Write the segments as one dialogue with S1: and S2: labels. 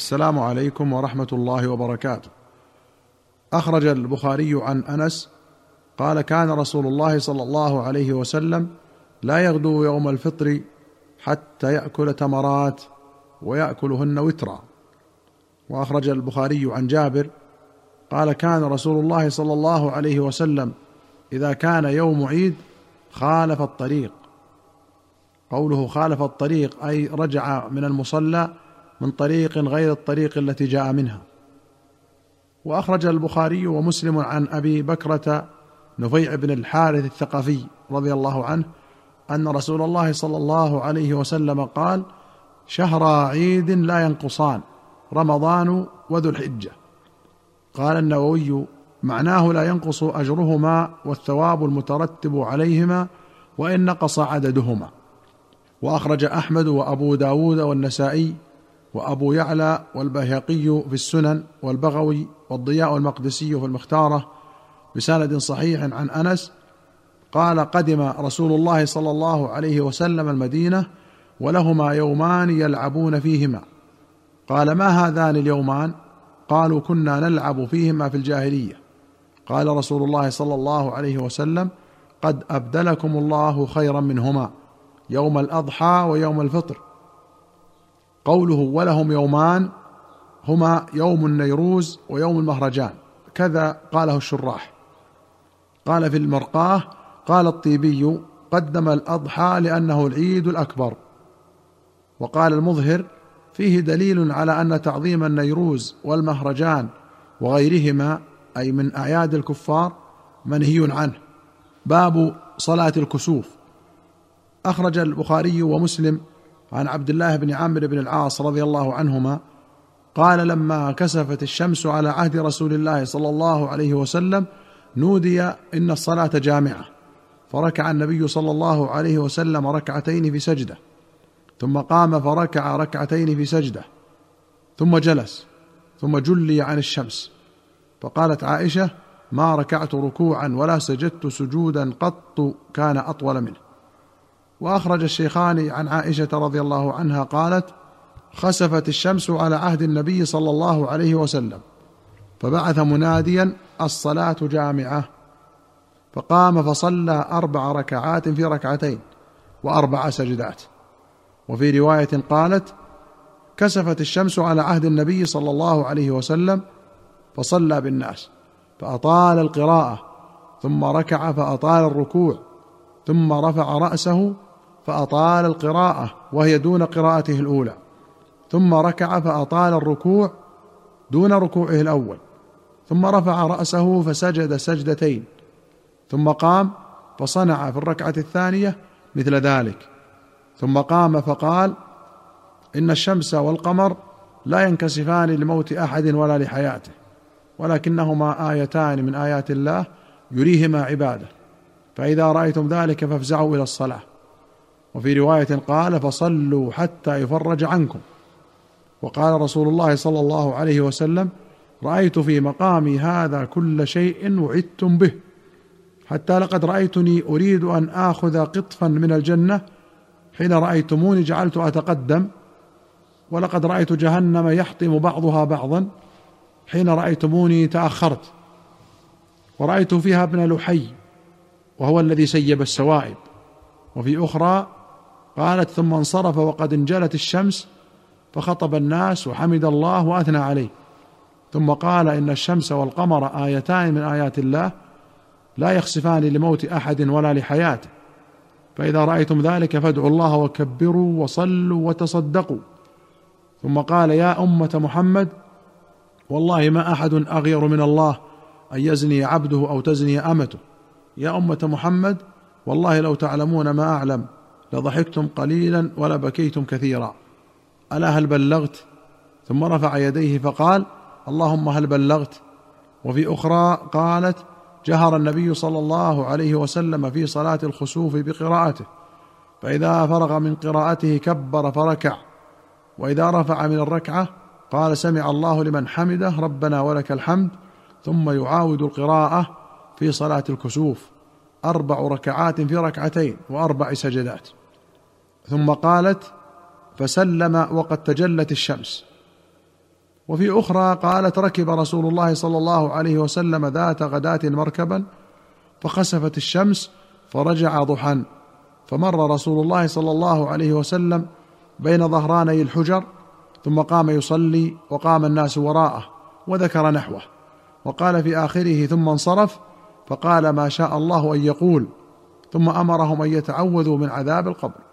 S1: السلام عليكم ورحمة الله وبركاته. أخرج البخاري عن أنس قال كان رسول الله صلى الله عليه وسلم لا يغدو يوم الفطر حتى يأكل تمرات ويأكلهن وترا. وأخرج البخاري عن جابر قال كان رسول الله صلى الله عليه وسلم إذا كان يوم عيد خالف الطريق. قوله خالف الطريق أي رجع من المصلى من طريق غير الطريق التي جاء منها. وأخرج البخاري ومسلم عن أبي بكرة نفيع بن الحارث الثقفي رضي الله عنه أن رسول الله صلى الله عليه وسلم قال شهر عيد لا ينقصان رمضان وذو الحجة. قال النووي معناه لا ينقص أجرهما والثواب المترتب عليهما وإن نقص عددهما. وأخرج أحمد وأبو داود والنسائي وأبو يعلى والبيهقي في السنن والبغوي والضياء المقدسي في المختارة بسند صحيح عن أنس قال قدم رسول الله صلى الله عليه وسلم المدينة ولهما يومان يلعبون فيهما. قال ما هذان اليومان؟ قالوا كنا نلعب فيهما في الجاهلية. قال رسول الله صلى الله عليه وسلم قد أبدلكم الله خيرا منهما يوم الأضحى ويوم الفطر. قوله ولهم يومان هما يوم النيروز ويوم المهرجان. كذا قاله الشراح. قال في المرقاه قال الطيبي قدم الأضحى لأنه العيد الأكبر. وقال المظهر فيه دليل على أن تعظيم النيروز والمهرجان وغيرهما أي من أعياد الكفار منهي عنه. باب صلاة الكسوف. أخرج البخاري ومسلم عن عبد الله بن عمرو بن العاص رضي الله عنهما قال لما كسفت الشمس على عهد رسول الله صلى الله عليه وسلم نودي إن الصلاة جامعة. فركع النبي صلى الله عليه وسلم ركعتين في سجدة ثم قام فركع ركعتين في سجدة ثم جلس ثم جلي عن الشمس. فقالت عائشة ما ركعت ركوعا ولا سجدت سجودا قط كان أطول منه. وأخرج الشيخان عن عائشة رضي الله عنها قالت خسفت الشمس على عهد النبي صلى الله عليه وسلم فبعث مناديا الصلاة جامعة. فقام فصلى أربع ركعات في ركعتين وأربع سجدات. وفي رواية قالت كسفت الشمس على عهد النبي صلى الله عليه وسلم فصلى بالناس فأطال القراءة ثم ركع فأطال الركوع ثم رفع رأسه فأطال القراءة وهي دون قراءته الأولى. ثم ركع فأطال الركوع دون ركوعه الأول. ثم رفع رأسه فسجد سجدتين. ثم قام فصنع في الركعة الثانية مثل ذلك. ثم قام فقال إن الشمس والقمر لا ينكسفان لموت أحد ولا لحياته ولكنهما آيتان من آيات الله يريهما عباده. فإذا رأيتم ذلك فافزعوا إلى الصلاة. وفي رواية قال فصلوا حتى يفرج عنكم. وقال رسول الله صلى الله عليه وسلم رأيت في مقامي هذا كل شيء وعدتم به حتى لقد رأيتني أريد أن آخذ قطفا من الجنة حين رأيتموني جعلت أتقدم ولقد رأيت جهنم يحطم بعضها بعضا حين رأيتموني تأخرت ورأيت فيها ابن لحي وهو الذي سيب السوائب وفي أخرى قالت ثم انصرف وقد انجلت الشمس فخطب الناس وحمد الله وأثنى عليه. ثم قال إن الشمس والقمر آيتان من آيات الله لا يخسفان لموت أحد ولا لحياته. فإذا رأيتم ذلك فادعوا الله وكبروا وصلوا وتصدقوا. ثم قال يا أمة محمد والله ما أحد أغير من الله أن يزني عبده أو تزني أمته. يا أمة محمد والله لو تعلمون ما أعلم. لضحكتم قليلا ولبكيتم كثيرا. ألا هل بلغت؟ ثم رفع يديه فقال اللهم هل بلغت؟ وفي أخرى قالت جهر النبي صلى الله عليه وسلم في صلاة الخسوف بقراءته فإذا فرغ من قراءته كبر فركع. وإذا رفع من الركعة قال سمع الله لمن حمده ربنا ولك الحمد ثم يعاود القراءة في صلاة الكسوف. أربع ركعات في ركعتين وأربع سجدات. ثم قالت فسلم وقد تجلت الشمس. وفي أخرى قالت ركب رسول الله صلى الله عليه وسلم ذات غداة مركبا فخسفت الشمس فرجع ضحى فمر رسول الله صلى الله عليه وسلم بين ظهراني الحجر ثم قام يصلي وقام الناس وراءه وذكر نحوه. وقال في آخره ثم انصرف فقال ما شاء الله أن يقول ثم أمرهم أن يتعوذوا من عذاب القبر.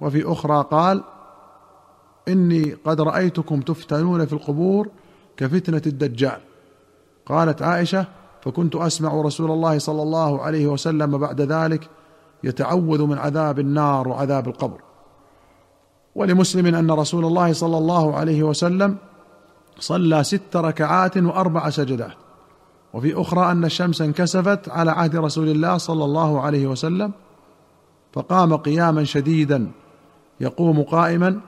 S1: وفي أخرى قال إني قد رأيتكم تفتنون في القبور كفتنة الدجال. قالت عائشة فكنت أسمع رسول الله صلى الله عليه وسلم بعد ذلك يتعوذ من عذاب النار وعذاب القبر. ولمسلم أن رسول الله صلى الله عليه وسلم صلى ست ركعات وأربع سجدات. وفي أخرى أن الشمس انكسفت على عهد رسول الله صلى الله عليه وسلم فقام قياما شديدا يقوم قائما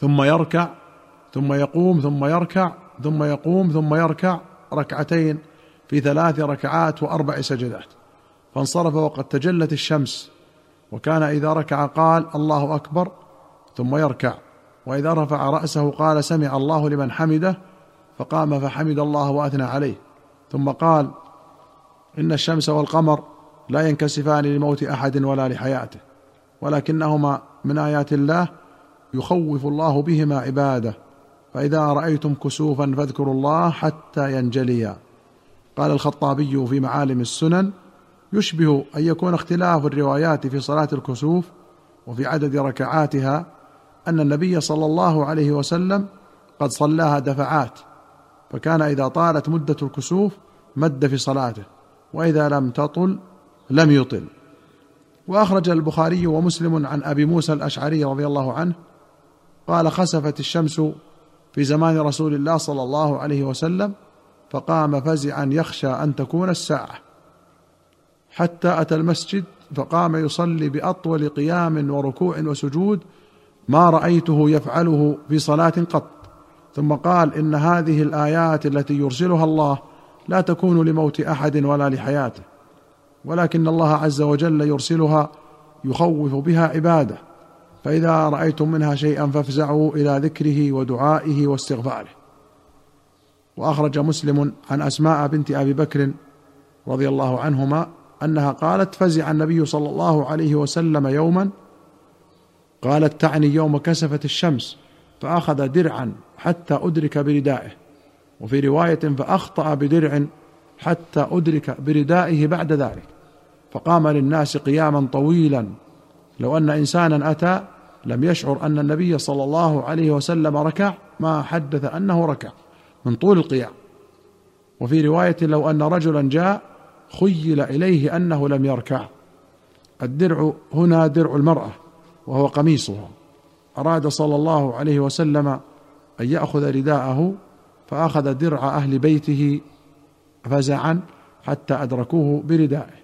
S1: ثم يركع ثم يقوم ثم يركع ثم يقوم ثم يركع ركعتين في ثلاث ركعات وأربع سجدات. فانصرف وقد تجلت الشمس وكان إذا ركع قال الله أكبر ثم يركع. وإذا رفع رأسه قال سمع الله لمن حمده فقام فحمد الله وأثنى عليه. ثم قال إن الشمس والقمر لا ينكسفان لموت أحد ولا لحياته. ولكنهما من آيات الله يخوف الله بهما عباده. فإذا رأيتم كسوفا فاذكروا الله حتى ينجليا. قال الخطابي في معالم السنن يشبه أن يكون اختلاف الروايات في صلاة الكسوف وفي عدد ركعاتها أن النبي صلى الله عليه وسلم قد صلاها دفعات فكان إذا طالت مدة الكسوف مد في صلاته وإذا لم تطل لم يطل. وأخرج البخاري ومسلم عن أبي موسى الأشعري رضي الله عنه قال خسفت الشمس في زمان رسول الله صلى الله عليه وسلم فقام فزعا يخشى أن تكون الساعة. حتى أتى المسجد فقام يصلي بأطول قيام وركوع وسجود ما رأيته يفعله في صلاة قط. ثم قال إن هذه الآيات التي يرسلها الله لا تكون لموت أحد ولا لحياته. ولكن الله عز وجل يرسلها يخوف بها عباده. فإذا رأيتم منها شيئا فافزعوا إلى ذكره ودعائه واستغفاره. وأخرج مسلم عن أسماء بنت أبي بكر رضي الله عنهما أنها قالت فزع النبي صلى الله عليه وسلم يوما قالت تعني يوم كسفت الشمس فأخذ درعا حتى أدرك بردائه. وفي رواية فأخطأ بدرع حتى أدرك بردائه بعد ذلك. فقام للناس قياما طويلا. لو أن إنسانا أتى لم يشعر أن النبي صلى الله عليه وسلم ركع ما حدث أنه ركع من طول القيام. وفي رواية لو أن رجلا جاء خيل إليه أنه لم يركع. الدرع هنا درع المرأة وهو قميصها أراد صلى الله عليه وسلم أن يأخذ رداءه فأخذ درع أهل بيته فزعا حتى أدركوه بردائه.